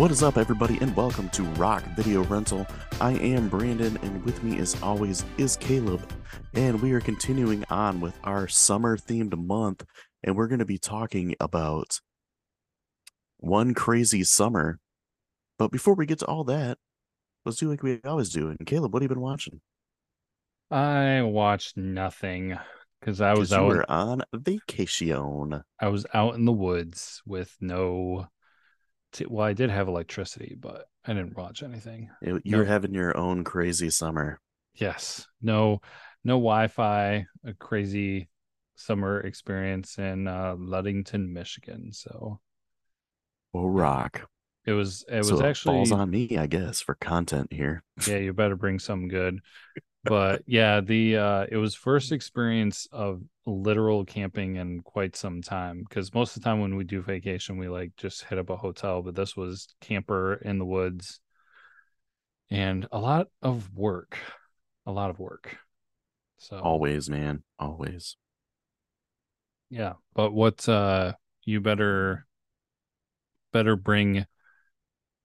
What is up, everybody, and welcome to Rock Video Rental. I am Brandon, and with me, as always, is Caleb. And we are continuing on with our summer themed month, and we're going to be talking about one crazy summer. But before we get to all that, let's do like we always do. And Caleb, what have you been watching? I watched nothing because I was out. on vacation. I was out in the woods with no. T- well, I did have electricity, but I didn't watch anything. You- You're No. having your own crazy summer. Yes, no, no Wi-Fi. A crazy summer experience in uh, Ludington, Michigan. So Oh, rock. It was. It so was it actually. falls on me, I guess, for content here. yeah, you better bring some good. But yeah, the uh it was first experience of literal camping in quite some time because most of the time when we do vacation we like just hit up a hotel, but this was camper in the woods and a lot of work. A lot of work. So Always, man. Always. yeah, but what uh you better better bring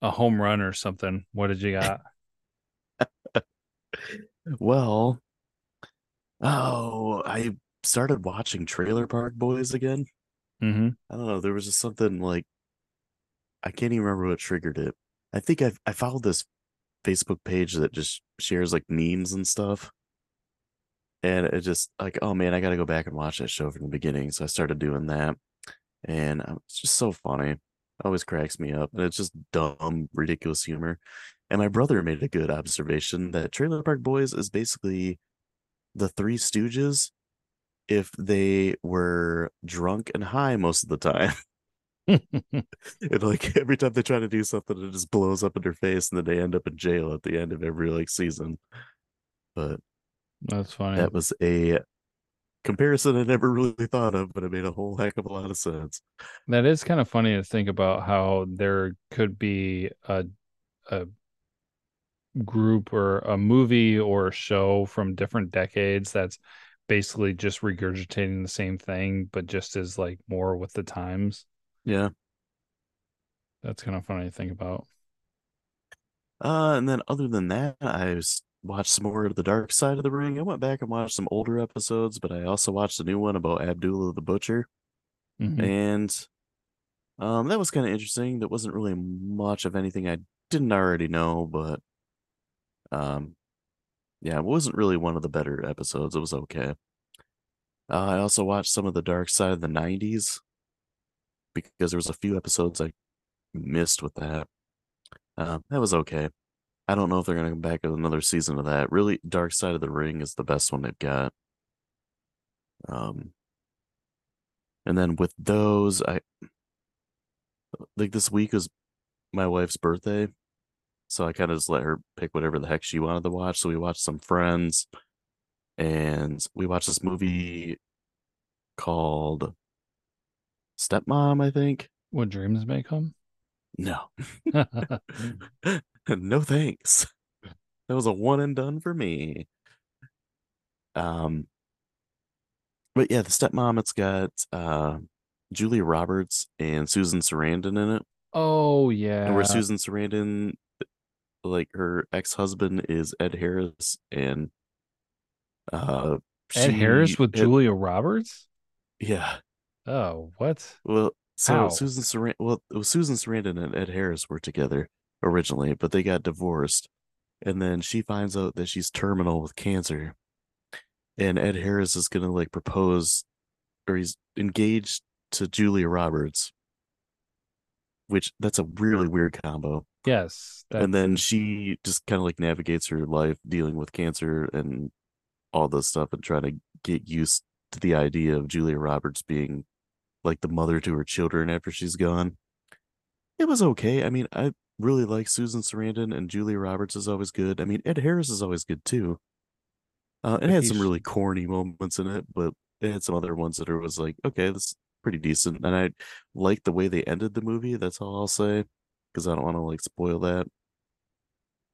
a home run or something. What did you got? Well, oh, I started watching Trailer Park Boys again. mm-hmm. I don't know. There was just something like I can't even remember what triggered it. I think I I followed this Facebook page that just shares like memes and stuff. And it just like, oh man, I got to go back and watch that show from the beginning. So I started doing that. And um, it's just so funny. Always cracks me up. And it's just dumb, ridiculous humor. And my brother made a good observation that Trailer Park Boys is basically the Three Stooges if they were drunk and high most of the time. and like every time they try to do something, it just blows up in their face, and then they end up in jail at the end of every like season. But That's fine. that was a comparison I never really thought of, but it made a whole heck of a lot of sense. That is kind of funny to think about how there could be a a group or a movie or a show from different decades that's basically just regurgitating the same thing, but just as like more with the times. Yeah. That's kind of funny to think about. Uh, and then other than that, I was watched some more of the Dark Side of the Ring. I went back and watched some older episodes, but I also watched a new one about Abdullah the Butcher. Mhm. and um that was kind of interesting that wasn't really much of anything i didn't already know but um yeah it wasn't really one of the better episodes it was okay uh, i also watched some of the dark side of the 90s because there was a few episodes i missed with that uh, that was okay i don't know if they're gonna come back with another season of that really dark side of the ring is the best one they've got um and then with those, I like this week was my wife's birthday. So I kind of just let her pick whatever the heck she wanted to watch. So we watched some friends and we watched this movie called Stepmom, I think. What dreams may come? No. no thanks. That was a one and done for me. Um but yeah, the stepmom it's got uh Julia Roberts and Susan Sarandon in it. oh yeah. And where Susan Sarandon like her ex-husband is Ed Harris and uh Ed Harris with Ed- Julia Roberts? Yeah. Oh, what? Well, so How? Susan Sarandon, well, it was Susan Sarandon and Ed Harris were together originally, but they got divorced, and then she finds out that she's terminal with cancer, and Ed Harris is gonna like propose, or he's engaged to Julia Roberts, which that's a really weird combo. Yes. and then she just kind of like navigates her life dealing with cancer and all this stuff and trying to get used to the idea of Julia Roberts being like the mother to her children after she's gone. It was okay. I mean, I really like Susan Sarandon and Julia Roberts is always good. I mean, Ed Harris is always good too. Uh, it had some really corny moments in it, but it had some other ones that are was like, okay, this is pretty decent. And I like the way they ended the movie. That's all I'll say because I don't want to like spoil that.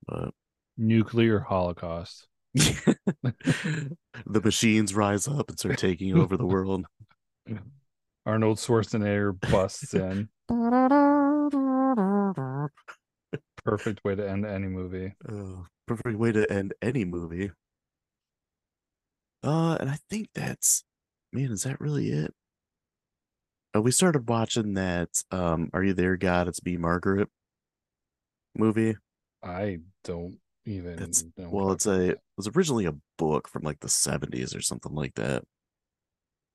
But nuclear holocaust. the machines rise up and start taking over the world. Arnold Schwarzenegger busts in. Perfect way to end any movie. Perfect way to end any movie. Uh, and I think that's man, is that really it? Uh, we started watching that um Are You There, God? It's Me, Margaret movie. I don't even It's know. well, it's a it was originally a book from like the 70s or something like that.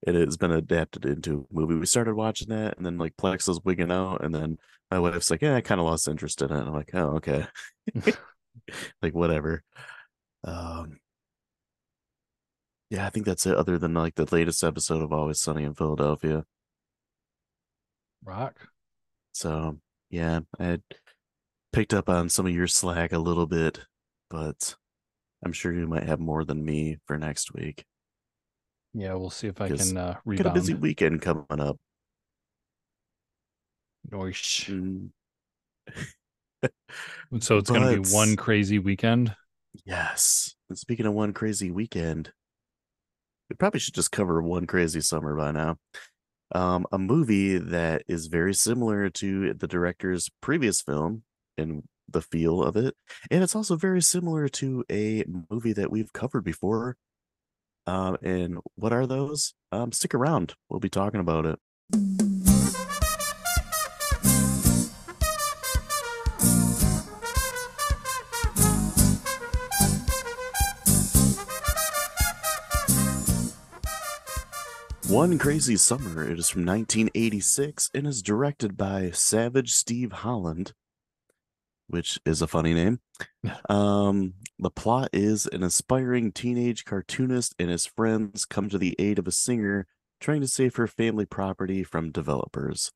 It has been adapted into a movie. We started watching that, and then like Plex was wigging out, and then my wife's like, "Yeah, I kind of lost interest in it." I'm like, "Oh, okay." like whatever. Um, yeah, I think that's it. Other than like the latest episode of Always Sunny in Philadelphia. Rock. So yeah, I had picked up on some of your slack a little bit, but I'm sure you might have more than me for next week. Yeah, we'll see if I can uh, Got a busy weekend coming up. Noish. Mm, So it's gonna be one crazy weekend. yes. And speaking of one crazy weekend, we probably should just cover one crazy summer by now. Um, a movie that is very similar to the director's previous film in the feel of it, and it's also very similar to a movie that we've covered before. Um, and what are those? Um, stick around. We'll be talking about it. One Crazy Summer. It is from 1986 and is directed by Savage Steve Holland, which is a funny name. Um, the plot is an aspiring teenage cartoonist and his friends come to the aid of a singer trying to save her family property from developers.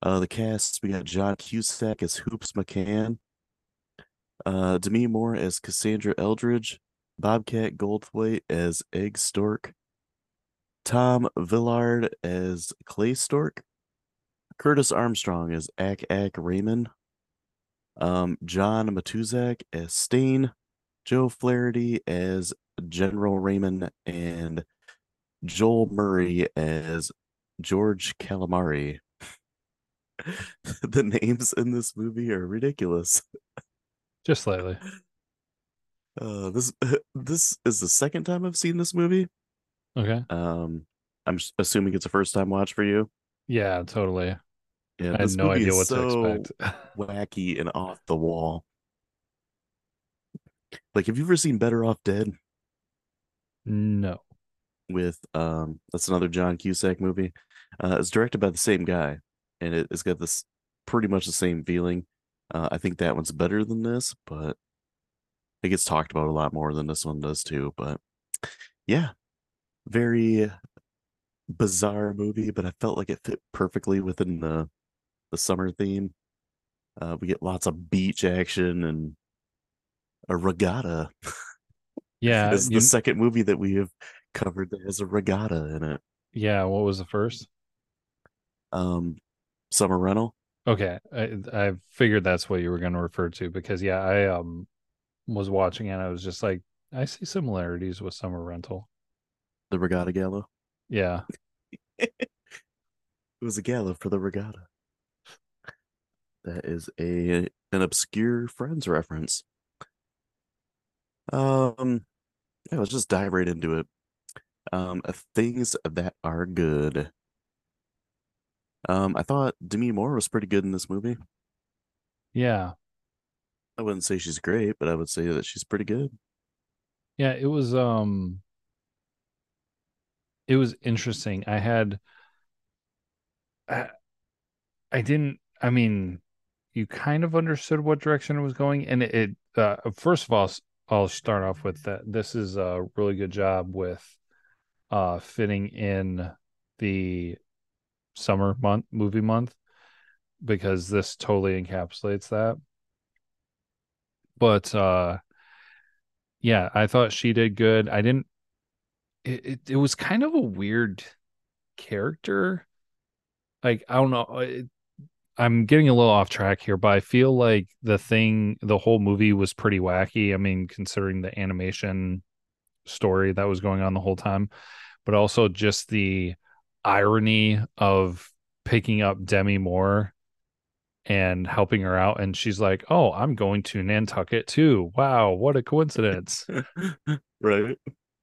Uh, the cast we got John Cusack as Hoops McCann, uh, Demi Moore as Cassandra Eldridge, Bobcat Goldthwait as Egg Stork, Tom Villard as Clay Stork, Curtis Armstrong as Ack Ack Raymond, um, John Matuzak as Stain, Joe Flaherty as General Raymond, and Joel Murray as George Calamari. the names in this movie are ridiculous. Just slightly. Uh, this this is the second time I've seen this movie. Okay. Um, I'm assuming it's a first time watch for you. Yeah, totally. Yeah, I had no idea what so to expect. wacky and off the wall. Like, have you ever seen Better Off Dead no. with um that's another John Cusack movie. Uh it's directed by the same guy and it, it's got this pretty much the same feeling. Uh I think that one's better than this, but it gets talked about a lot more than this one does too. But yeah, very bizarre movie, but I felt like it fit perfectly within the the summer theme. Uh we get lots of beach action and a regatta. Yeah. This is you- the second movie that we have covered that has a regatta in it. yeah. What was the first? Um, Summer Rental. Okay. I I figured that's what you were going to refer to because yeah, I um was watching it. And I was just like, I see similarities with Summer Rental. The Regatta Gala. Yeah. It was a gala for the regatta. That is a an obscure Friends reference. Um, yeah, let's just dive right into it. Um, things that are good. Um, I thought Demi Moore was pretty good in this movie. Yeah. I wouldn't say she's great, but I would say that she's pretty good. Yeah, it was um it was interesting. I had I, I didn't I mean, you kind of understood what direction it was going and it, it uh first of all I'll start off with that this is a really good job with uh fitting in the summer month movie month because this totally encapsulates that. But uh yeah, I thought she did good. I didn't it, it, it was kind of a weird character. Like I don't know, uh, it, I'm getting a little off track here, but I feel like the thing, the whole movie was pretty wacky. I mean, considering the animation story that was going on the whole time, but also just the irony of picking up Demi Moore and helping her out. And she's like, Oh, I'm going to Nantucket too. Wow, what a coincidence. right.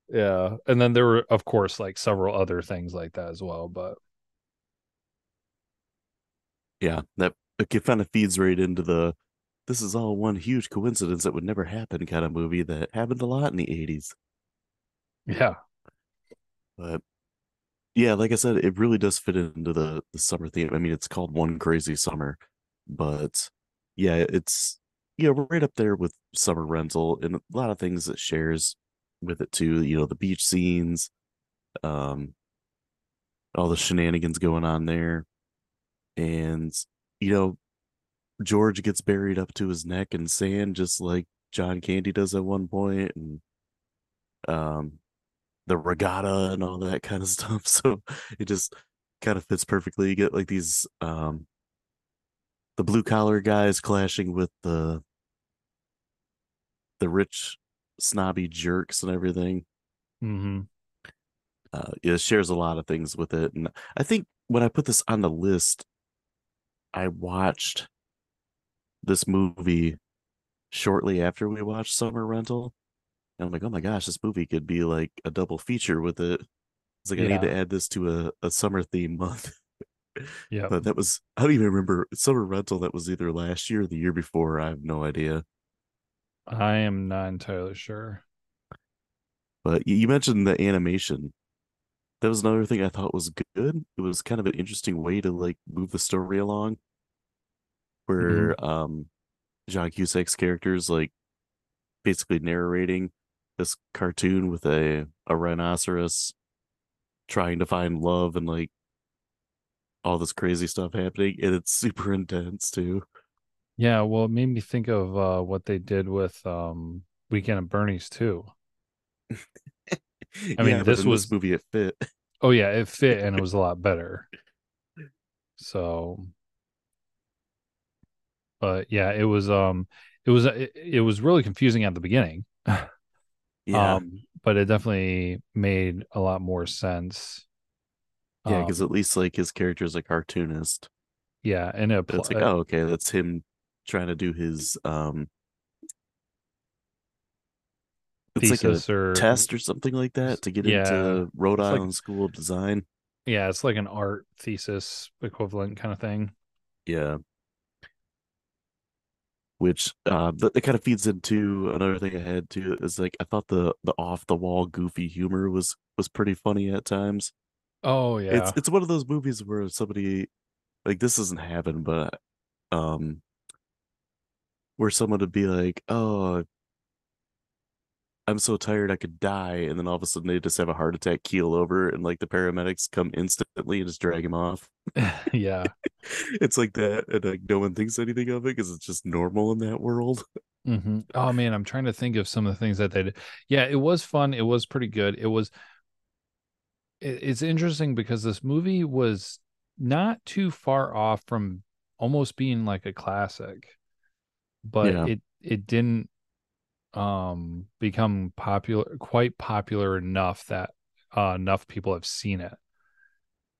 Yeah. And then there were, of course, like several other things like that as well. But Yeah, that it kind of feeds right into the this is all one huge coincidence that would never happen kind of movie that happened a lot in the 80s. yeah. But yeah, like I said, it really does fit into the the summer theme. I mean, it's called One Crazy Summer, but yeah, it's you know right up there with Summer Rental and a lot of things that shares with it too. You know, the beach scenes, um, all the shenanigans going on there, and you know, George gets buried up to his neck in sand, just like John Candy does at one point, and um the regatta and all that kind of stuff. So it just kind of fits perfectly. You get like these um the blue collar guys clashing with the the rich snobby jerks and everything. Mm-hmm. Uh it shares a lot of things with it. And I think when I put this on the list, I watched this movie shortly after we watched Summer Rental. And I'm like, oh my gosh, this movie could be like a double feature with it. It's like I need to add this to a, a summer theme month. Yeah. But that was I don't even remember summer rental that was either last year or the year before. I have no idea. I am not entirely sure. But you mentioned the animation. That was another thing I thought was good. It was kind of an interesting way to like move the story along. Where um John Cusack's characters like basically narrating this cartoon with a a rhinoceros trying to find love and like all this crazy stuff happening and it's super intense too Yeah, well, it made me think of uh, what they did with um, Weekend at Bernie's too. i mean, but this was- movie it fit Oh yeah, it fit and it was a lot better. So, but yeah, it was um, it was it, it was really confusing at the beginning. yeah Um, but it definitely made a lot more sense. yeah Um, because at least like his character is a cartoonist yeah, and it it's like oh okay that's him trying to do his um it's like a or test or something like that to get Yeah, into Rhode it's like- Island School of Design. yeah, it's like an art thesis equivalent kind of thing. Yeah. Which uh that, that kind of feeds into another thing I had too is like I thought the the off the wall goofy humor was was pretty funny at times. Oh yeah, It's it's one of those movies where somebody like this doesn't happen, but um where someone would be like, Oh, I'm so tired I could die, and then all of a sudden they just have a heart attack, keel over, and like the paramedics come instantly and just drag him off. yeah. it's like that, and like no one thinks anything of it because it's just normal in that world. hmm Oh man, I'm trying to think of some of the things that they did. Yeah, it was fun. It was pretty good. It was. It's interesting because this movie was not too far off from almost being like a classic, but Yeah. it it didn't um become popular quite popular enough that uh, enough people have seen it.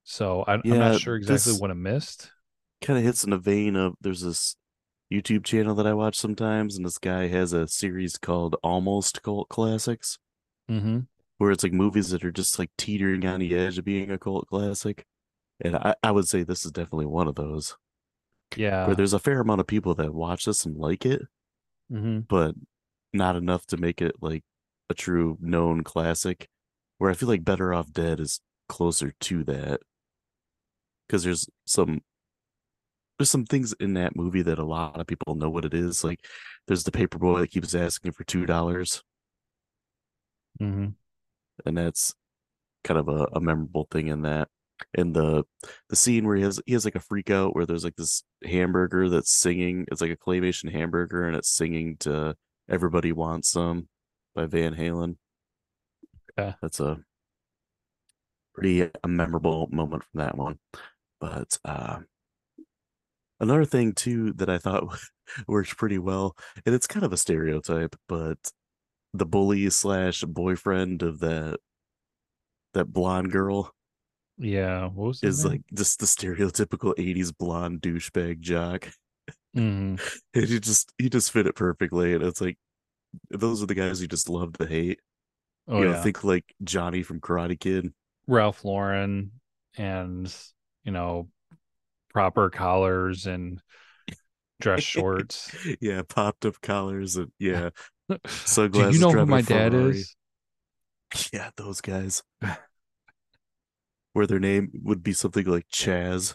So I, I'm Yeah, not sure exactly what it missed. Kind of hits in the vein of there's this YouTube channel that I watch sometimes, and this guy has a series called Almost Cult Classics, Mm-hmm. where it's like movies that are just like teetering on the edge of being a cult classic. And I, I would say this is definitely one of those Yeah. where there's a fair amount of people that watch this and like it, hmm but not enough to make it like a true known classic. Where I feel like Better Off Dead is closer to that because there's some there's some things in that movie that a lot of people know what it is. Like there's the paper boy that keeps asking for two dollars, hmm and that's kind of a, a memorable thing in that. And the the scene where he has he has like a freak out where there's like this hamburger that's singing. It's like a claymation hamburger, and it's singing to "Everybody Wants Some" by Van Halen. Okay. That's a pretty a memorable moment from that one. But uh another thing too that I thought worked pretty well, and it's kind of a stereotype, but the bully slash boyfriend of that that blonde girl Yeah. What was is name? like just the stereotypical 80s blonde douchebag jock. Mhm. and he just he just fit it perfectly. And it's like those are the guys you just love to hate. Oh you know, yeah. think like Johnny from Karate Kid. Ralph Lauren and you know proper collars and dress shorts. yeah, popped up collars and yeah, Do you know who my dad Ferrari. is? Yeah, those guys. Where their name would be something like Chaz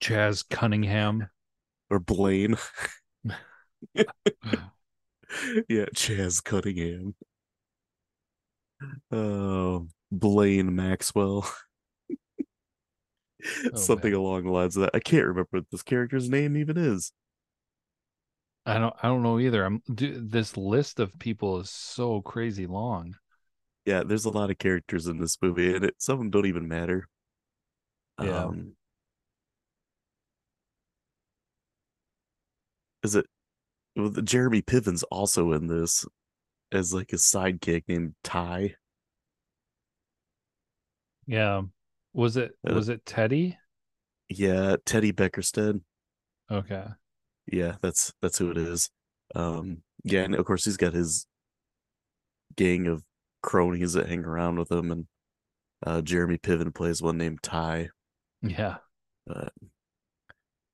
Chaz Cunningham. or Blaine. yeah, Chaz Cunningham. Oh, Blaine Maxwell. Oh, something man. along the lines of that. I can't remember what this character's name even is. I don't I don't know either. I'm dude, this list of people is so crazy long. Yeah, there's a lot of characters in this movie, and it, some of them don't even matter. Yeah. Um, is it well, the- Jeremy Piven's also in this as like his sidekick named Ty? Yeah. Was it Uh, was it Teddy? Yeah, Teddy Beckerstead. Okay. Yeah, that's that's who it is. Um, yeah, and of course he's got his gang of cronies that hang around with him, and uh, Jeremy Piven plays one named Ty, Yeah. uh,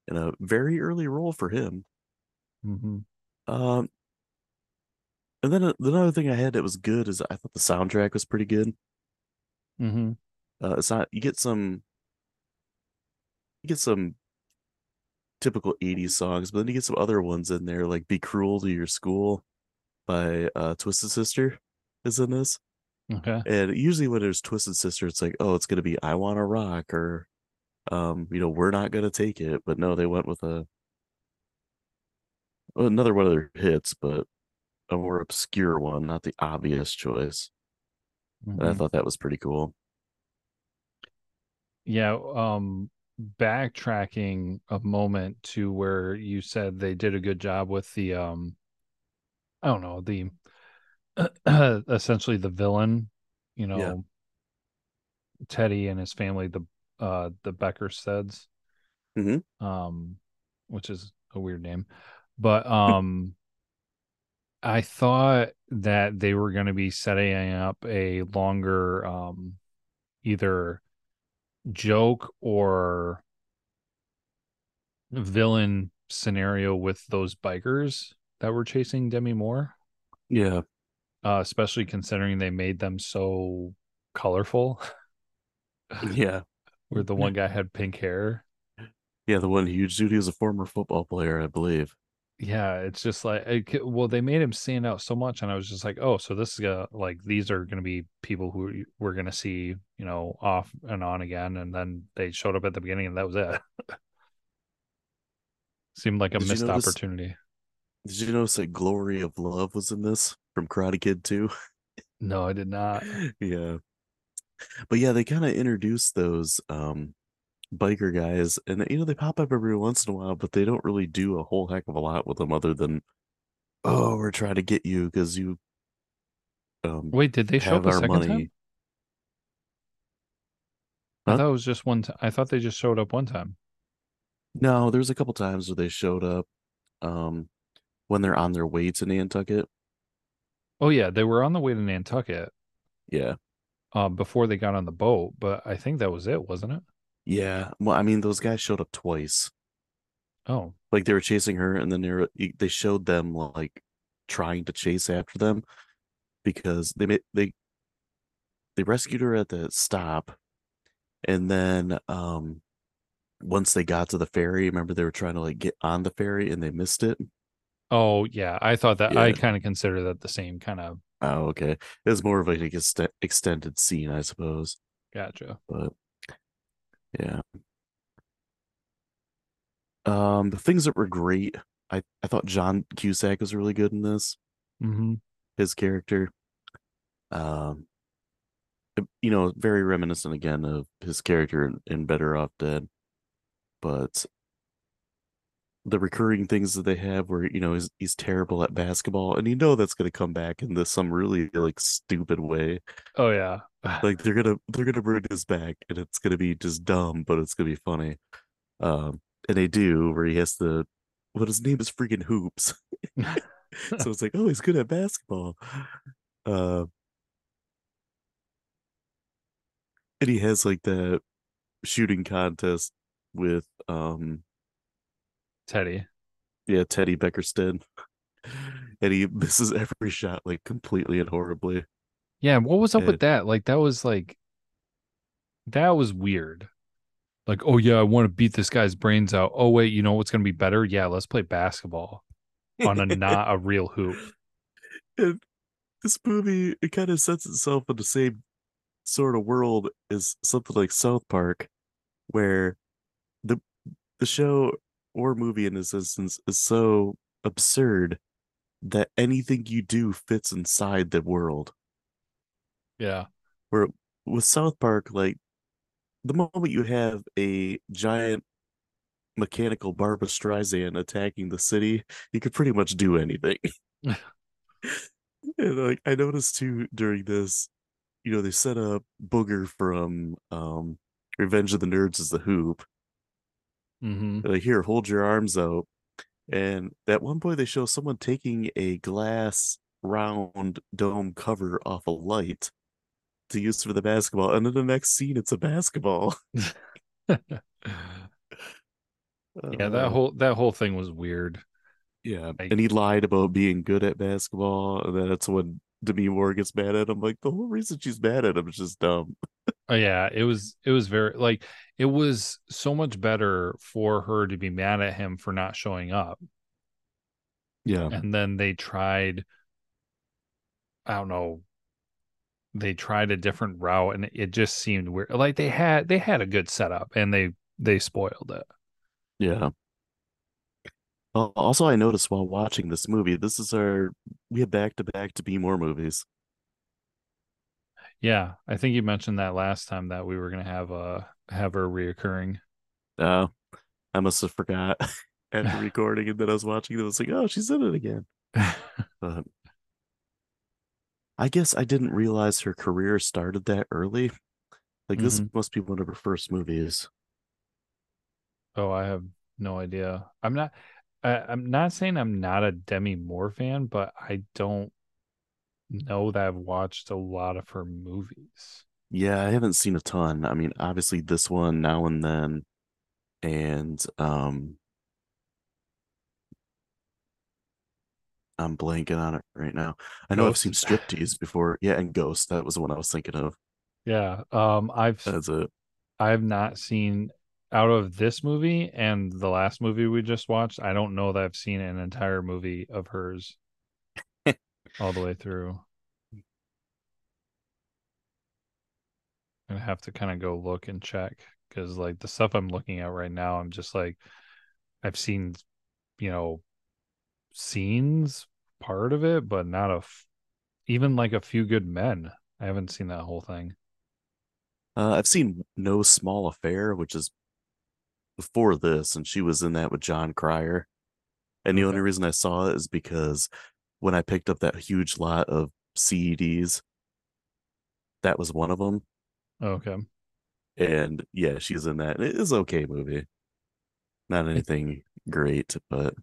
in a very early role for him. hmm Um, and then uh, another thing I had that was good is I thought the soundtrack was pretty good. hmm Uh, it's not you get some you get some typical 80s songs, but then you get some other ones in there like Be Chrool to Your Scuel by uh Twisted Sister is in this. Okay. And usually when there's Twisted Sister, it's like, oh, it's gonna be I Wanna Rock or um, you know, we're not gonna take it. But no, they went with a another one of their hits, but a more obscure one, not the obvious choice. And I Mhm. thought that was pretty cool. Yeah, um backtracking a moment to where you said they did a good job with the um I don't know, the essentially the villain, you Yeah. know, Teddy and his family, the uh the Beckersteads. Mhm. Um which is a weird name. But um I thought that they were going to be setting up a longer um either joke or villain scenario with those bikers that were chasing Demi Moore, Yeah. Uh, especially considering they made them so colorful. Yeah. Where the one guy had pink hair. Yeah, the one huge dude, he was a former football player, I believe. Yeah, it's just like, it, well, they made him stand out so much, and I was just like, oh, so this is gonna like these are gonna be people who we're gonna see, you know, off and on again, and then they showed up at the beginning, and that was it. Seemed like a Did you missed notice- opportunity. Did you notice that Glory of Love was in this from Karate Kid 2? No, I did not. yeah. But yeah, they kind of introduced those um biker guys and you know they pop up every once in a while, but they don't really do a whole heck of a lot with them other than oh, we're trying to get you because you um Wait, did they show up a second money. time? I thought it was just one. T- I thought they just showed up one time. No, there's a couple times where they showed up um when they're on their way to Nantucket. Oh yeah, they were on the way to Nantucket Yeah. uh, before they got on the boat, but I think that was it, wasn't it? Yeah. Well, I mean, those guys showed up twice. Oh, like they were chasing her and then they were they showed them like trying to chase after them because they made they they rescued her at the stop and then um once they got to the ferry remember they were trying to like get on the ferry and they missed it oh yeah. I thought that I kind of consider that the same kind of. oh okay it's more of like an ext- extended scene i suppose Gotcha. but yeah um the things that were great i i thought john cusack was really good in this hmm his character. Um, you know, very reminiscent again of his character in, in Better Off Dead, but the recurring things that they have where you know he's he's terrible at basketball, and you know that's gonna come back in this some really like stupid way. Oh yeah. Like they're gonna they're gonna bring this back, and it's gonna be just dumb, but it's gonna be funny. Um, and they do where he has to. What his name is freaking Hoops. so it's like, oh, he's good at basketball. Uh, and he has like the shooting contest with um Teddy. yeah Teddy Beckerstead, and he misses every shot like completely and horribly. Yeah, what was up Yeah. with that? Like that was like that was weird. Like, oh yeah, I want to beat this guy's brains out. Oh wait, you know what's gonna be better? Yeah, let's play basketball on a not a real hoop. and this movie it kind of sets itself in the same sort of world as something like South Park, where the the show or movie in this instance is so absurd that anything you do fits inside the world. Yeah. Where with South Park, like the moment you have a giant mechanical Barbra Streisand attacking the city, you could pretty much do anything. and like I noticed too during this, you know, they set up Booger from um Revenge of the Nerds as the hoop. Hmm They're like, here, hold your arms out. And at one point they show someone taking a glass round dome cover off a light to use for the basketball. And then the next scene it's a basketball. yeah, that Uh, whole that whole thing was weird. Yeah, Like- and he lied about being good at basketball, and then that's when Demi Moore gets mad at him. Like the whole reason she's mad at him is just dumb. Oh yeah, it was it was very like it was so much better for her to be mad at him for not showing up. Yeah, And then they tried I don't know they tried a different route and it just seemed weird. Like they had they had a good setup and they they spoiled it. yeah. Al- Also, I noticed while watching this movie, this is our we have back to back Demi Moore movies. Yeah, I think you mentioned that last time that we were gonna have a have her reoccurring. Uh, I must have forgot after recording, and then I was watching it. I was like, oh, she's in it again. But I guess I didn't realize her career started that early. Like this must be one of her first movies. Oh, I have no idea. I'm not. I, I'm not saying I'm not a Demi Moore fan, but I don't know that I've watched a lot of her movies. Yeah, I haven't seen a ton. I mean, obviously this one now and then, and um, I'm blanking on it right now. I know I've seen Striptease before. Yeah, and Ghost. That was the one I was thinking of. Yeah. Um. I've That's it. I've not seen out of this movie and the last movie we just watched. I don't know that I've seen an entire movie of hers all the way through. I have to kind of go look and check because like the stuff I'm looking at right now, I'm just like I've seen, you know, scenes part of it, but not a f- even like a few good men. I haven't seen that whole thing. Uh, I've seen No Small Affair, which is before this, and she was in that with Jon Cryer. And the Okay. only reason I saw it is because when I picked up that huge lot of CEDs, that was one of them. Okay. And yeah, she's in that. It is okay movie. Not anything great, but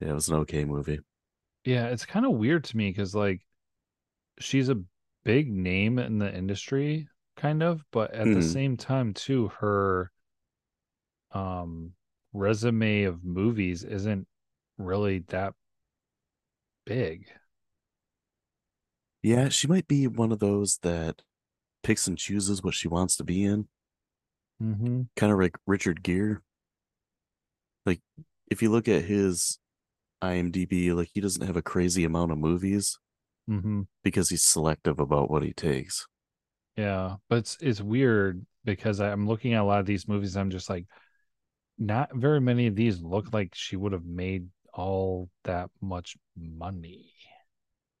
yeah, it was an okay movie. Yeah, it's kind of weird to me because like she's a big name in the industry, kind of, but at the Mhm. same time, too, her um resume of movies isn't really that big. Yeah, she might be one of those that picks and chooses what she wants to be in, Mm-hmm. kind of like Richard Gere. Like, if you look at his IMDb, like he doesn't have a crazy amount of movies Mm-hmm. because he's selective about what he takes. Yeah, but it's it's weird because I'm looking at a lot of these movies. I'm just like, not very many of these look like she would have made all that much money.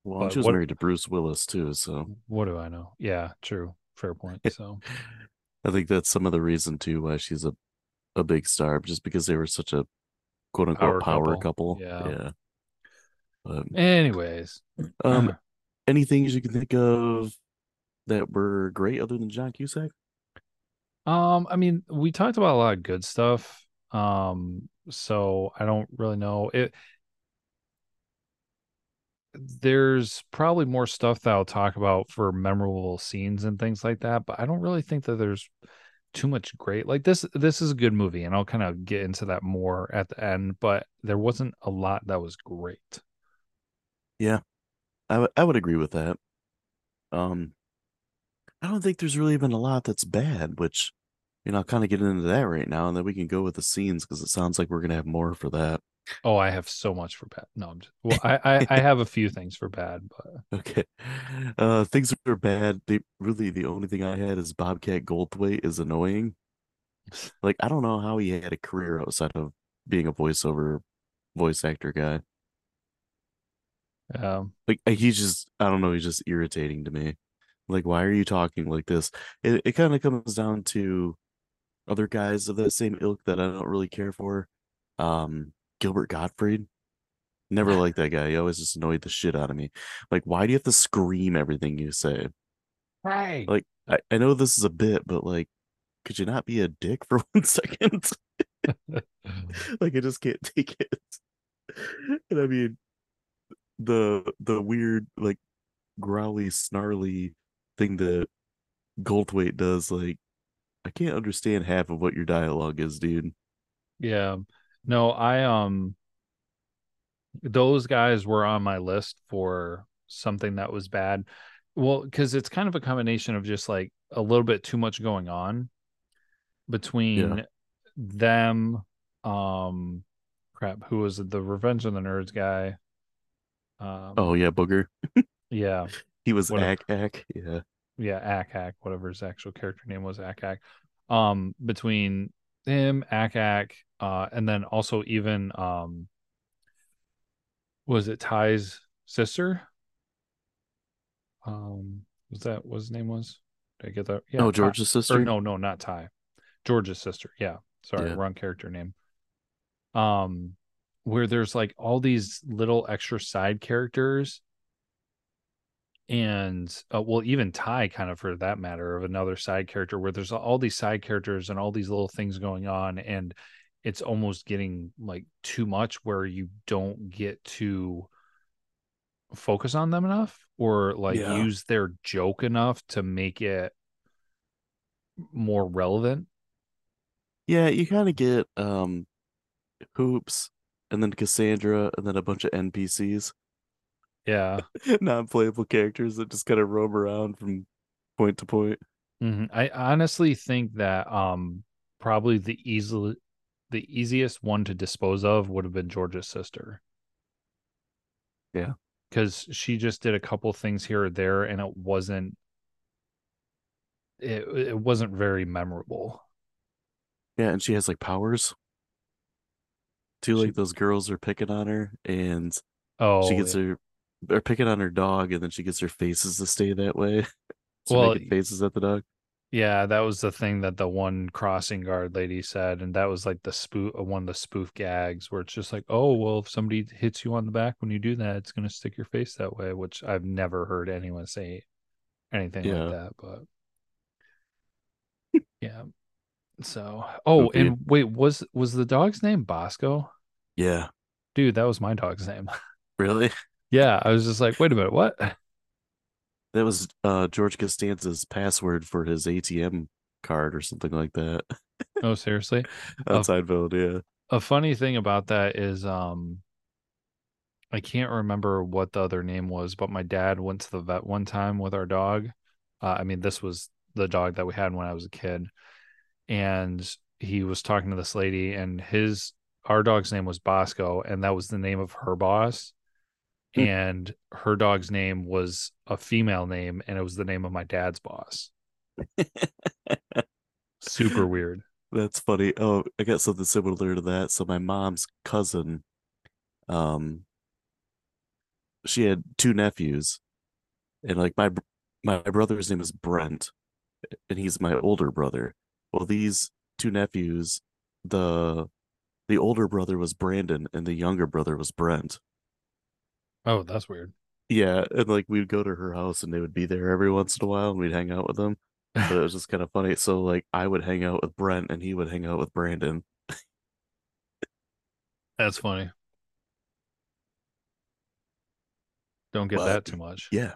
Well, But she was what- married to Bruce Willis too, so What do I know? Yeah, true. Fair point. So I think that's some of the reason too why she's a a big star, just because they were such a quote unquote Power power, couple. couple. Yeah. Yeah. But anyways, um any things you can think of that were great other than John Cusack? um, I mean, we talked about a lot of good stuff. Um, so I don't really know it. There's probably more stuff that I'll talk about for memorable scenes and things like that, but I don't really think that there's too much great like this this is a good movie and I'll kind of get into that more at the end, but there wasn't a lot that was great. Yeah, I would I would agree with that. Um, I don't think there's really been a lot that's bad, which you know, I'll kind of get into that right now, and then we can go with the scenes because it sounds like we're gonna have more for that. Oh, I have so much for bad. No, I'm just well, I, I I have a few things for bad, but Okay. Uh, things that are bad. They really the only thing I had is Bobcat Goldthwait is annoying. Like I don't know how he had a career outside of being a voiceover voice actor guy. um, Like uh, he's just I don't know, he's just irritating to me. Like why are you talking like this? It it kind of comes down to other guys of that same ilk that I don't really care for. Um, Gilbert Gottfried. Never liked that guy. He always just annoyed the shit out of me. Like, why do you have to scream everything you say? Hey. Like, I, I know this is a bit, but like, could you not be a dick for one second? like, I just can't take it. And I mean, the the weird, like, growly, snarly thing that Goldthwait does, like, I can't understand half of what your dialogue is, dude. yeah. No, I um those guys were on my list for something that was bad. Well, because it's kind of a combination of just like a little bit too much going on between them, um, crap, who was it? the Revenge of the Nerds guy? Um, Oh yeah, Booger. yeah, He was Ack Ack. Yeah. Yeah, Ack, whatever his actual character name was, Ack. Um, between him, Ack, uh, and then also even um, was it Ty's sister? Um, was that what his name was? Did I get that? Yeah, Ty- George's or sister. no, no, not Ty. George's sister. Yeah, sorry, Yeah. wrong character name. Um, where there's like all these little extra side characters and uh, well even ty kind of for that matter of another side character where there's all these side characters and all these little things going on and it's almost getting like too much where you don't get to focus on them enough or like Yeah. use their joke enough to make it more relevant Yeah, you kind of get um Hoops and then Cassandra and then a bunch of NPCs, yeah non-playable characters that just kind of roam around from point to point. Mhm. I honestly think that um probably the easily the easiest one to dispose of would have been George's sister. Yeah. Because she just did a couple things here or there and it wasn't it it wasn't very memorable. Yeah, and she has like powers. Too She- like those girls are picking on her and Oh she gets yeah. her they're picking on her dog and then she gets her faces to stay that way. so Well, faces at the dog. yeah, that was the thing that the one crossing guard lady said, and that was like the spoof uh, one of the spoof gags where it's just like, oh well, if somebody hits you on the back when you do that, it's gonna stick your face that way, which I've never heard anyone say anything Yeah. like that, but yeah. So, oh, Okay. and wait, was was the dog's name Bosco? Yeah. Dude, that was my dog's name. Really? Yeah, I was just like, wait a minute, what? That was uh George Costanza's password for his ATM card or something like that. Oh, seriously? Outside. Seinfeld, yeah. a funny thing about that is um I can't remember what the other name was, but my dad went to the vet one time with our dog. Uh, I mean, this was the dog that we had when I was a kid, and he was talking to this lady, and his our dog's name was Bosco, and that was the name of her boss, Hmm. and her dog's name was a female name, and it was the name of my dad's boss. Super weird. That's funny. Oh, I got something similar to that. So my mom's cousin, um, she had two nephews, and like my my brother's name is Brent, and he's my older brother. Well, these two nephews, the the older brother was Brandon, and the younger brother was Brent. Oh, that's weird. Yeah, and like we'd go to her house, and they would be there every once in a while, and we'd hang out with them. But it was just kind of funny. So like I would hang out with Brent, and he would hang out with Brandon. That's funny. Don't get But- that too much. Yeah.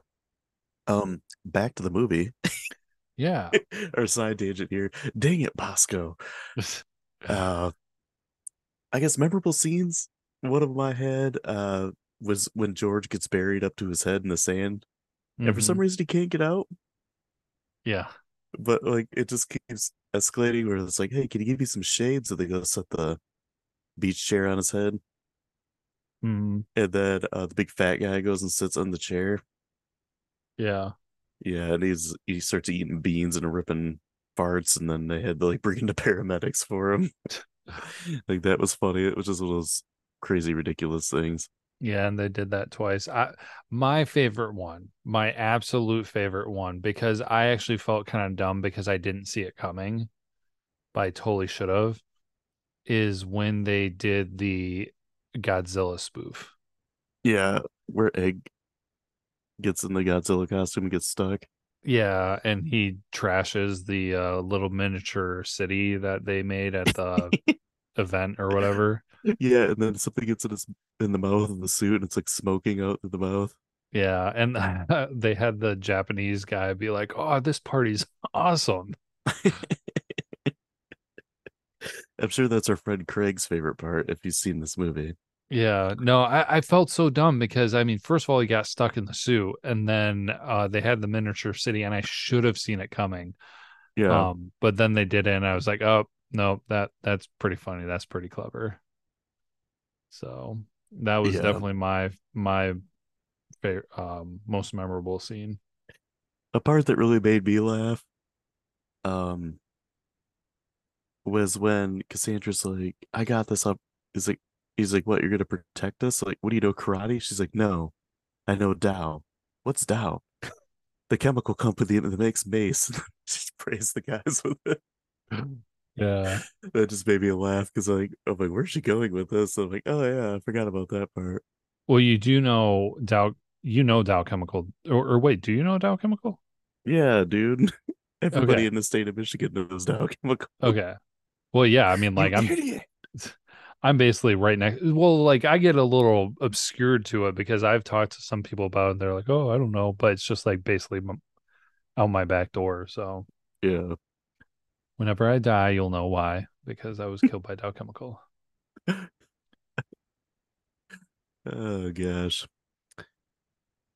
Um, back to the movie. Yeah. Our side tangent here. Dang it, Bosco. Uh, I guess memorable scenes. One of my head uh was when George gets buried up to his head in the sand, and for some Mhm. reason he can't get out. yeah. But like it just keeps escalating. Where it's like, hey, can you give me some shade? So they go set the beach chair on his head, Mhm. and then uh, the big fat guy goes and sits on the chair. Yeah. Yeah, and he's he starts eating beans and ripping farts, and then they had to like bring in the paramedics for him. like that was funny. It was just one of those crazy, ridiculous things. Yeah, and they did that twice. I my favorite one, my absolute favorite one, because I actually felt kind of dumb because I didn't see it coming, but I totally should have, is when they did the Godzilla spoof. Yeah, where Egg gets in the Godzilla costume and gets stuck. Yeah, and he trashes the uh, little miniature city that they made at the event or whatever. Yeah, and then something gets in his in the mouth of the suit, and it's like smoking out through the mouth. Yeah, and they had the Japanese guy be like, "Oh, this party's awesome." I'm sure that's our friend Craig's favorite part if he's seen this movie. Yeah, no, I, I felt so dumb because I mean, first of all, he got stuck in the suit, and then uh, they had the miniature city, and I should have seen it coming. Yeah, Um, but then they did it, and I was like, oh no, that that's pretty funny. That's pretty clever. So that was Yeah. definitely my my favorite, um, most memorable scene. a part that really made me laugh, um, was when Cassandra's like, "I got this up." He's like, "He's like, what? You're gonna protect us? Like, what do you know, karate?" She's like, "No, I know Dow. What's Dow? the chemical company that makes mace." she sprays the guys with it. Yeah, That just made me laugh because like, I'm like, where's she going with this? I'm like, oh yeah, I forgot about that part. well, you do know Dow, you know Dow Chemical, or, or wait, do you know Dow Chemical? Yeah, dude. Everybody Okay. in the state of Michigan knows Dow Chemical. Okay, well, yeah, I mean, like I'm idiot. I'm basically right next. Well, like I get a little obscured to it because I've talked to some people about it. And they're like, "Oh, I don't know," but it's just like basically m- out my back door. So Yeah. Whenever I die, you'll know why because I was killed by Dow Chemical. Oh gosh.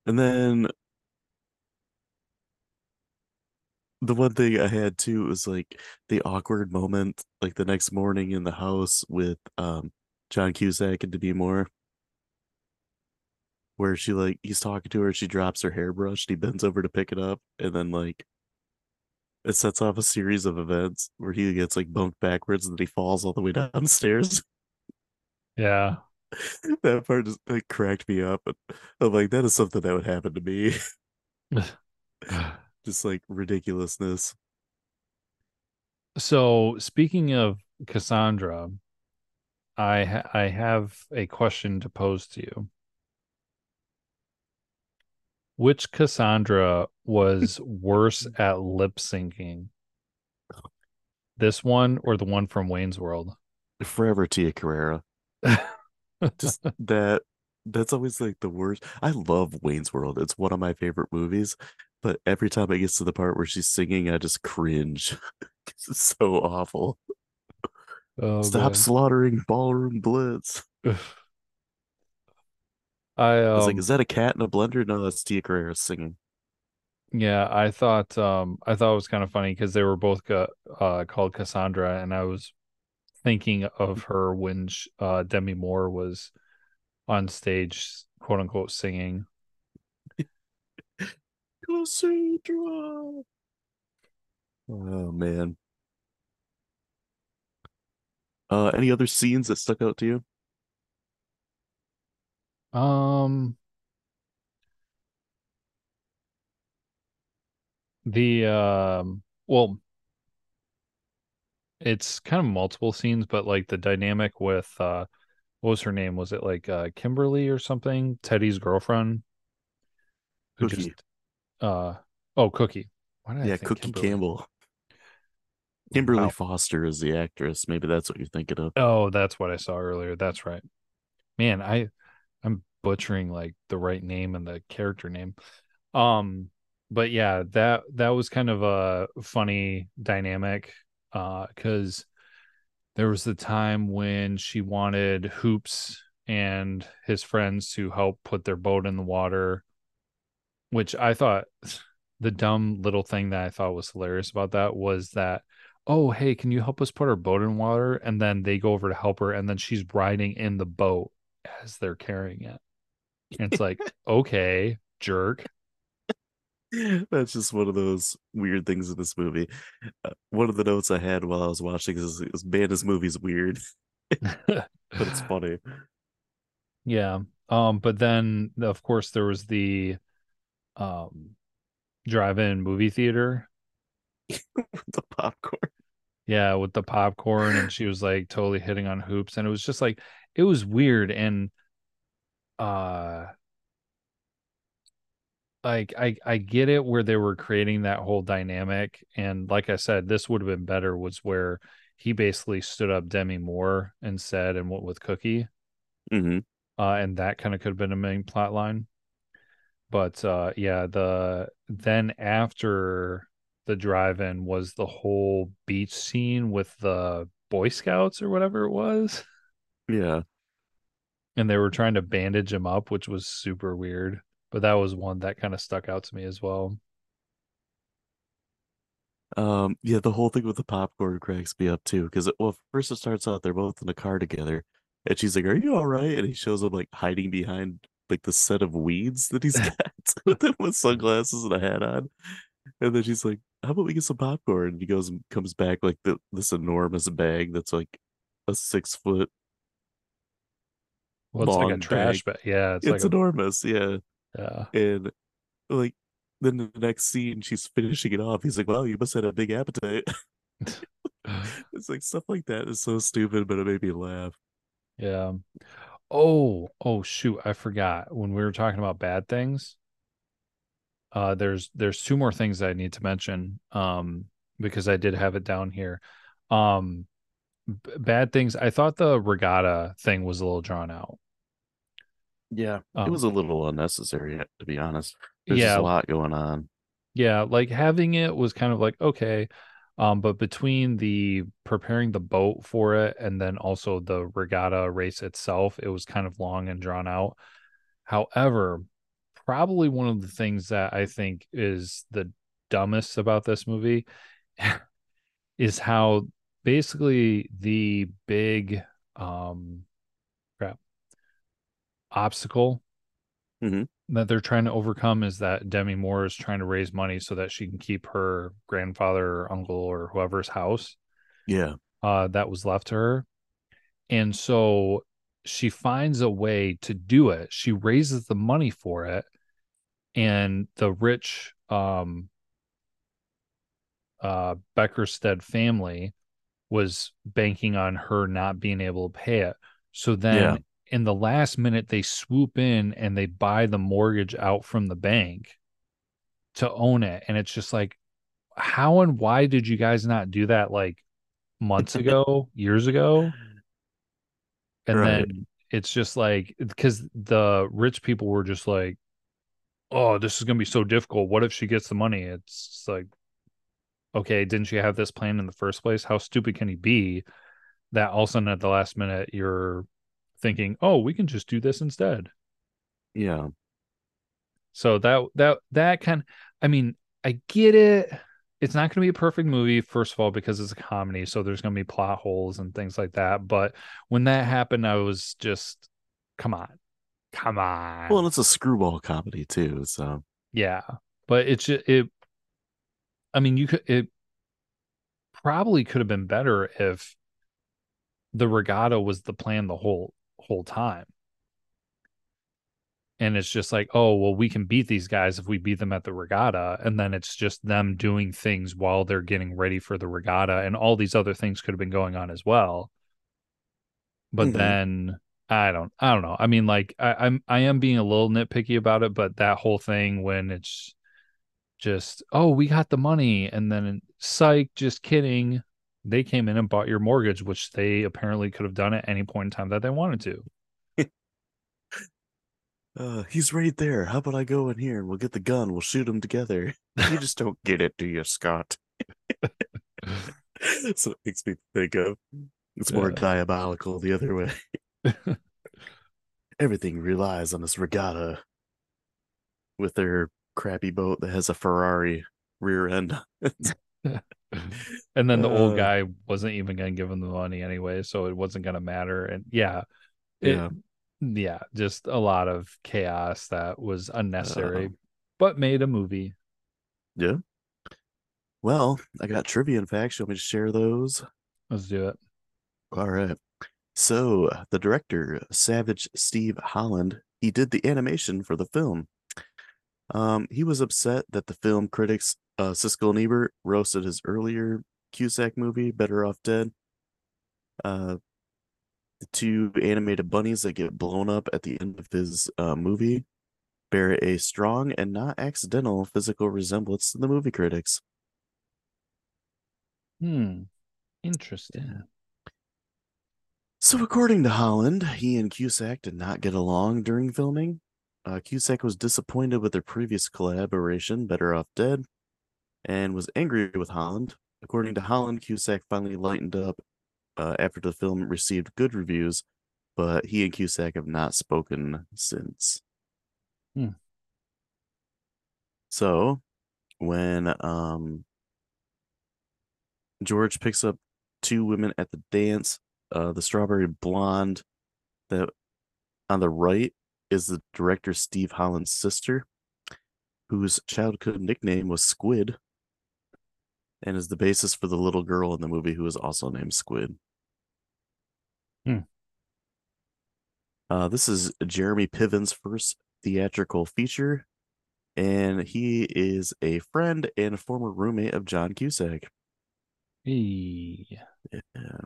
And then the one thing I had too was like the awkward moment, like the next morning in the house with um John Cusack and Demi Moore, where she like he's talking to her, she drops her hairbrush, and he bends over to pick it up, and then like it sets off a series of events where he gets like bumped backwards and then he falls all the way downstairs. Yeah, that part just like cracked me up. And I'm like, that is something that would happen to me. just like ridiculousness. So speaking of Cassandra, I ha- I have a question to pose to you. Which Cassandra was worse at lip syncing? This one or the one from Wayne's World? Forever Tia Carrere. Just that that's always like the worst. I love Wayne's World. It's one of my favorite movies. But every time it gets to the part where she's singing, I just cringe. it's so awful. Oh, Stop God. slaughtering ballroom blitz. I I was um, like, is that a cat in a blender? No, that's Tia Carrere singing. yeah, I thought um I thought it was kind of funny because they were both ca- uh called Cassandra, and I was thinking of her when sh- uh Demi Moore was on stage, quote unquote, singing. Cassandra. Oh man. Uh, any other scenes that stuck out to you? Um, the um, well, it's kind of multiple scenes, but like the dynamic with uh, what was her name? Was it like uh Kimberly or something? Teddy's girlfriend, who Cookie. just uh oh Cookie. Why did I Yeah, Cookie Kimberly? Campbell. Kimberly Wow. Foster is the actress. Maybe that's what you're thinking of. Oh, that's what I saw earlier. That's right. Man, I butchering like the right name and the character name. Um, but yeah, that that was kind of a funny dynamic uh cuz there was the time when she wanted Hoops and his friends to help put their boat in the water, which I thought the dumb little thing that I thought was hilarious about that was that, oh, hey, can you help us put our boat in water? And then they go over to help her, and then she's riding in the boat as they're carrying it. And it's like, okay, jerk. That's just one of those weird things in this movie. Uh, one of the notes I had while I was watching is, is man, this movie's weird, but it's funny. Yeah. Um, but then of course there was the um drive-in movie theater. the popcorn. Yeah, with the popcorn and she was like totally hitting on hoops and it was just like it was weird and uh like I I get it where they were creating that whole dynamic and like I said this would have been better was where he basically stood up Demi Moore and said and what with Cookie hmm uh, and that kind of could have been a main plot line. But uh, yeah, the then after the drive-in was the whole beach scene with the Boy Scouts or whatever it was, Yeah. And they were trying to bandage him up, which was super weird. But that was one that kind of stuck out to me as well. Um, yeah, the whole thing with the popcorn cracks me up too. Because well, first it starts out they're both in the car together, and she's like, "Are you all right?" And he shows up like hiding behind like the set of weeds that he's got with him with sunglasses and a hat on. And then she's like, "How about we get some popcorn?" And he goes and comes back like the, this enormous bag that's like a six foot. Well, it's like a trash bag. bag. Yeah, it's, It's, like enormous, yeah. a, yeah. And like then the next scene, she's finishing it off. He's like, "Wow, you must have a big appetite." it's like stuff like that is so stupid, but it made me laugh. Yeah. Oh, oh shoot, I forgot when we were talking about bad things. Uh there's there's two more things I need to mention um because I did have it down here. Um b- bad things. I thought the regatta thing was a little drawn out. Yeah, it Um, was a little unnecessary, to be honest. There's yeah, a lot going on. yeah, like having it was kind of like okay. Um but between the preparing the boat for it and then also the regatta race itself, it was kind of long and drawn out. However, probably one of the things that I think is the dumbest about this movie is how basically the big um crap obstacle Mhm. that they're trying to overcome is that Demi Moore is trying to raise money so that she can keep her grandfather or uncle or whoever's house Yeah, uh that was left to her. And so she finds a way to do it. She raises the money for it and the rich um uh Beckersted family was banking on her not being able to pay it. So then Yeah. in the last minute they swoop in and they buy the mortgage out from the bank to own it and it's just like how and why did you guys not do that like months ago, years ago? And Right. then it's just like because the rich people were just like, "Oh, this is gonna be so difficult. What if she gets the money?" It's like, okay, didn't you have this plan in the first place? How stupid can he be that all of a sudden at the last minute you're thinking, "Oh, we can just do this instead." yeah, So that that that kind I mean, I get it. It's not going to be a perfect movie first of all because it's a comedy, so there's going to be plot holes and things like that, but when that happened I was just come on. Come on. well, it's a screwball comedy too. So yeah. But it's it I mean, you could it probably could have been better if the regatta was the plan the whole whole time. And it's just like, oh, well, we can beat these guys if we beat them at the regatta. And then it's just them doing things while they're getting ready for the regatta. And all these other things could have been going on as well. But Mhm. then I don't I don't know. I mean, like I, I'm I am being a little nitpicky about it, but that whole thing when it's just, oh, we got the money, and then psych, just kidding. they came in and bought your mortgage, which they apparently could have done at any point in time that they wanted to. Uh, he's right there. How about I go in here and we'll get the gun? We'll shoot him together. You just don't get it, do you, Scott? so it makes me think of it's more Yeah. diabolical the other way. Everything relies on this regatta with their crappy boat that has a Ferrari rear end. and then the old Uh, guy wasn't even going to give him the money anyway, so it wasn't going to matter. And yeah, it, Yeah. yeah, just a lot of chaos that was unnecessary, Uh, but made a movie. yeah. Well, I got trivia and facts. You want me to share those? Let's do it. All right. So the director, Savage Steve Holland, he did the animation for the film. Um, he was upset that the film critics, uh, Siskel and Ebert, roasted his earlier Cusack movie, Better Off Dead. Uh, the two animated bunnies that get blown up at the end of his uh, movie bear a strong and not accidental physical resemblance to the movie critics. Hmm. Interesting. So, according to Holland, he and Cusack did not get along during filming. Uh, Cusack was disappointed with their previous collaboration, Better Off Dead, and was angry with Holland. According to Holland, Cusack finally lightened up uh, after the film received good reviews, but he and Cusack have not spoken since. Hmm. So, when um, George picks up two women at the dance, uh, the strawberry blonde that on the right is the director Steve Holland's sister, whose childhood nickname was Squid, and is the basis for the little girl in the movie who is also named Squid. Hmm. Uh, this is Jeremy Piven's first theatrical feature, and he is a friend and former roommate of John Cusack. Hey. Yeah.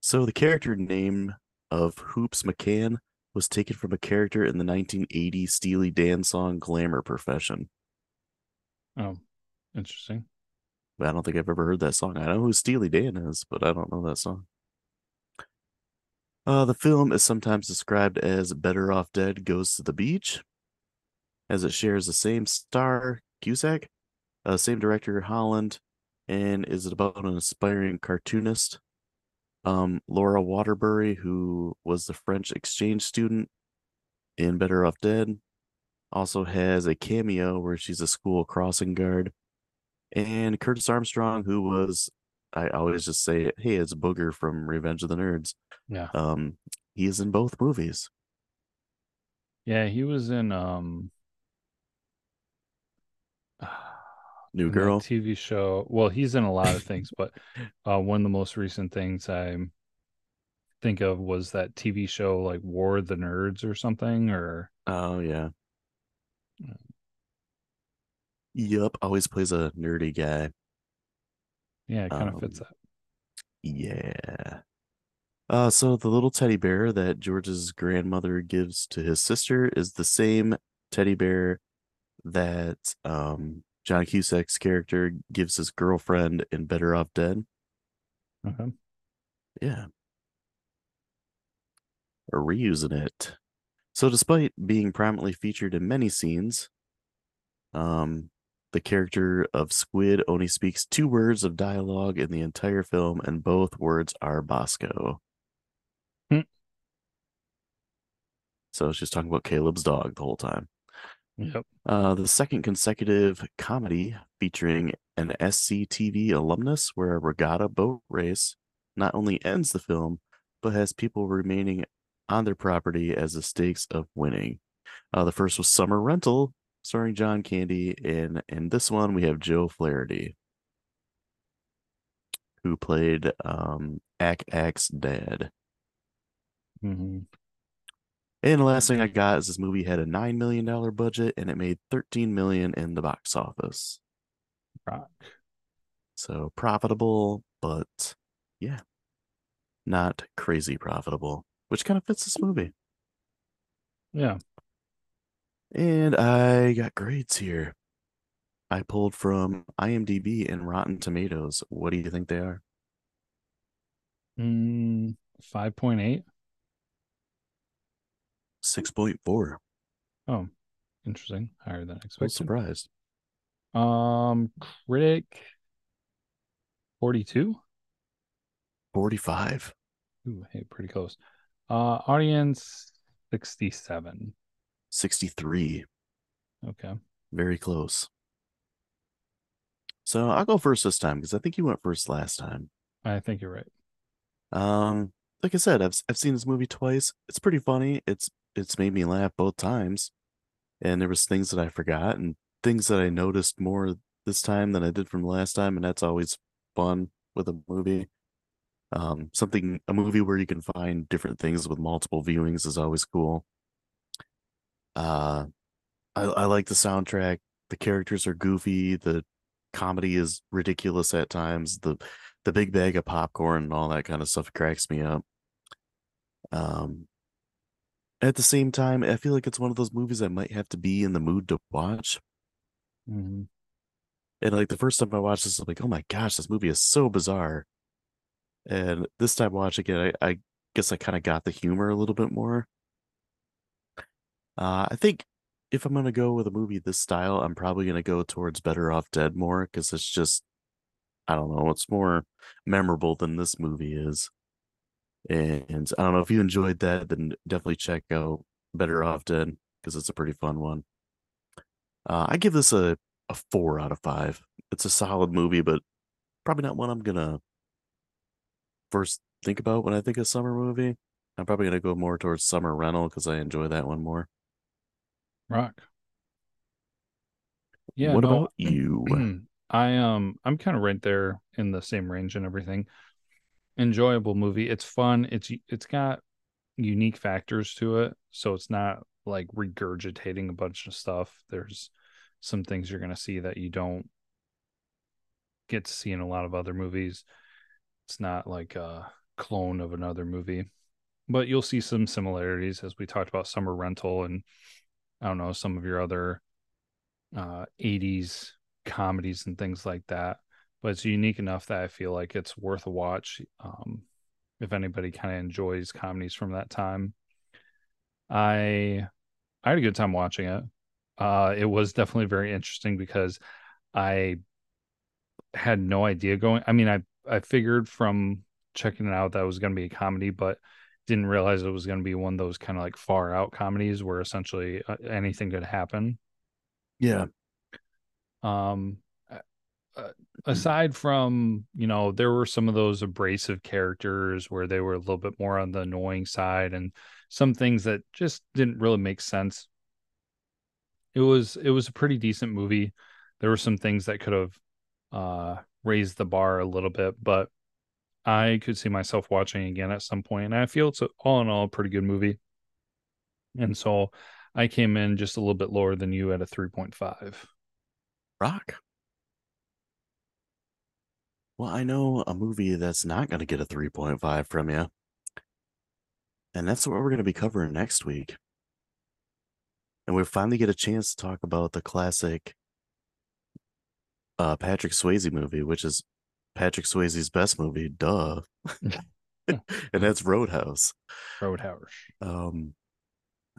So the character name of Hoops McCann was taken from a character in the 1980 Steely Dan song Glamour Profession. Oh, interesting. I don't think I've ever heard that song. I know who Steely Dan is, but I don't know that song. Uh, the film is sometimes described as Better Off Dead Goes to the Beach, as it shares the same star, Cusack, uh, same director, Holland, and is it about an aspiring cartoonist um, Laura Waterbury, who was the French exchange student in Better Off Dead, also has a cameo where she's a school crossing guard. And Curtis Armstrong, who was, I always just say, it, hey, it's Booger from Revenge of the Nerds. Yeah. Um, he is in both movies. Yeah, he was in um New Girl. TV show. Well, he's in a lot of things, but uh, one of the most recent things I think of was that TV show like War of the Nerds or something, or Oh yeah. Yup, always plays a nerdy guy. yeah, it kind of fits Um, that. Yeah. Uh, so the little teddy bear that George's grandmother gives to his sister is the same teddy bear that um John Cusack's character gives his girlfriend in Better Off Dead. Okay. Yeah. Or reusing it. So despite being prominently featured in many scenes, um, the character of Squid only speaks two words of dialogue in the entire film, and both words are Bosco. Hmm. So she's talking about Caleb's dog the whole time. Yep. Uh, the second consecutive comedy featuring an SCTV alumnus where a regatta boat race not only ends the film, but has people remaining on their property as the stakes of winning. Uh, the first was Summer Rental, starring John Candy, and in this one we have Joe Flaherty, who played um, Ack Ack's dad. hmm And the last thing I got is this movie had a nine million dollar budget and it made thirteen million in the box office. Rock. So profitable, but yeah, not crazy profitable, which kind of fits this movie. Yeah. And I got grades here. I pulled from IMDb and Rotten Tomatoes. What do you think they are? Mm, 5.8. 6.4. Oh, interesting. Higher than was expected. surprised. Um, critic 42. 45. Ooh, hey, pretty close. Uh, audience 67. 63. Okay. Very close. So I'll go first this time because I think you went first last time. I think you're right. Um, like I said, I've I've seen this movie twice. It's pretty funny. It's it's made me laugh both times. And there was things that I forgot and things that I noticed more this time than I did from last time, and that's always fun with a movie. Um, something a movie where you can find different things with multiple viewings is always cool. Uh I, I like the soundtrack. The characters are goofy. The comedy is ridiculous at times. The the big bag of popcorn and all that kind of stuff cracks me up. Um, at the same time, I feel like it's one of those movies I might have to be in the mood to watch. Mhm. And like the first time I watched this, I'm like, oh my gosh, this movie is so bizarre. And this time watching it, I, I guess I kind of got the humor a little bit more. Uh, I think if I'm gonna go with a movie this style, I'm probably gonna go towards Better Off Dead more because it's just, I don't know, it's more memorable than this movie is. And I don't know if you enjoyed that, then definitely check out Better Off Dead because it's a pretty fun one. Uh, I give this a a four out of five. It's a solid movie, but probably not one I'm gonna first think about when I think of summer movie. I'm probably gonna go more towards Summer Rental because I enjoy that one more. Rock. Yeah, what no, about you? I um I'm kind of right there in the same range and everything. Enjoyable movie. It's fun. It's it's got unique factors to it, so it's not like regurgitating a bunch of stuff. There's some things you're going to see that you don't get to see in a lot of other movies. It's not like a clone of another movie, but you'll see some similarities as we talked about Summer Rental and I don't know some of your other uh 80s comedies and things like that. But it's unique enough that I feel like it's worth a watch. Um, if anybody kind of enjoys comedies from that time, I I had a good time watching it. Uh, it was definitely very interesting because I had no idea going. I mean, I I figured from checking it out that it was going to be a comedy, but didn't realize it was going to be one of those kind of like far out comedies where essentially uh, anything could happen. Yeah. Um, aside from you know there were some of those abrasive characters where they were a little bit more on the annoying side and some things that just didn't really make sense. It was it was a pretty decent movie. There were some things that could have uh raised the bar a little bit but i could see myself watching again at some point and i feel it's a, all in all a pretty good movie. And so i came in just a little bit lower than you at a 3.5 Rock. Well, I know a movie that's not going to get a 3.5 from you. And that's what we're going to be covering next week. And we finally get a chance to talk about the classic uh, Patrick Swayze movie, which is Patrick Swayze's best movie, duh. and that's Roadhouse. roadhouse Um,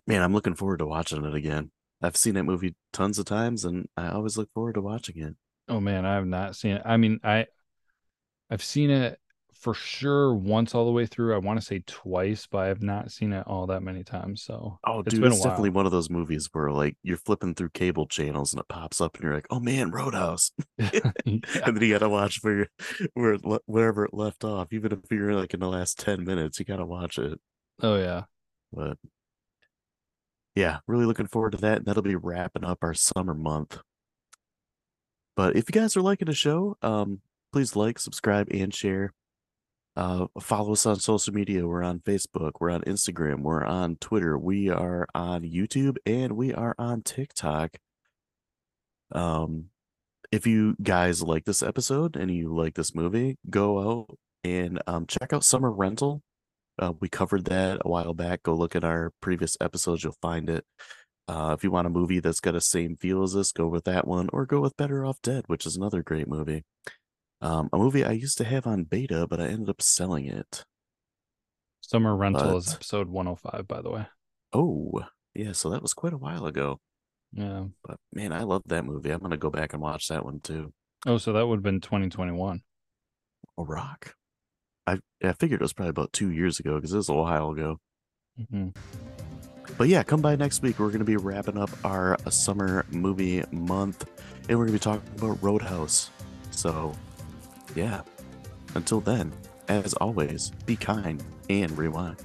man, I'm looking forward to watching it again. I've seen that movie tons of times, and I always look forward to watching it. Oh man, I have not seen it. I mean, I I've seen it for sure once all the way through. I want to say twice, but I have not seen it all that many times. So Oh, It's dude, it's definitely one of those movies where like you're flipping through cable channels and it pops up and you're like, "Oh man, Roadhouse," and then you gotta watch where where wherever it left off, even if you're like in the last ten minutes, you gotta watch it. Oh yeah. But yeah, really looking forward to that. And that'll be wrapping up our summer month. But if you guys are liking the show, um, please like, subscribe, and share. Uh, follow us on social media. We're on Facebook, we're on Instagram, we're on Twitter, we are on YouTube, and we are on TikTok. Um, if you guys like this episode and you like this movie, go out and um, check out Summer Rental. Uh, we covered that a while back. Go look at our previous episodes, you'll find it. Uh, if you want a movie that's got the same feel as this, go with that one, or go with Better Off Dead, which is another great movie. Um, a movie I used to have on beta, but I ended up selling it. Summer Rental is episode 105, by the way. Oh, yeah. So that was quite a while ago. Yeah. But man, I love that movie. I'm gonna go back and watch that one too. Oh, so that would have been 2021. A rock. I I figured it was probably about two years ago because it was a while ago. hmm But yeah, come by next week. We're going to be wrapping up our uh, summer movie month and we're going to be talking about Roadhouse. So, yeah. Until then, as always, be kind and rewind.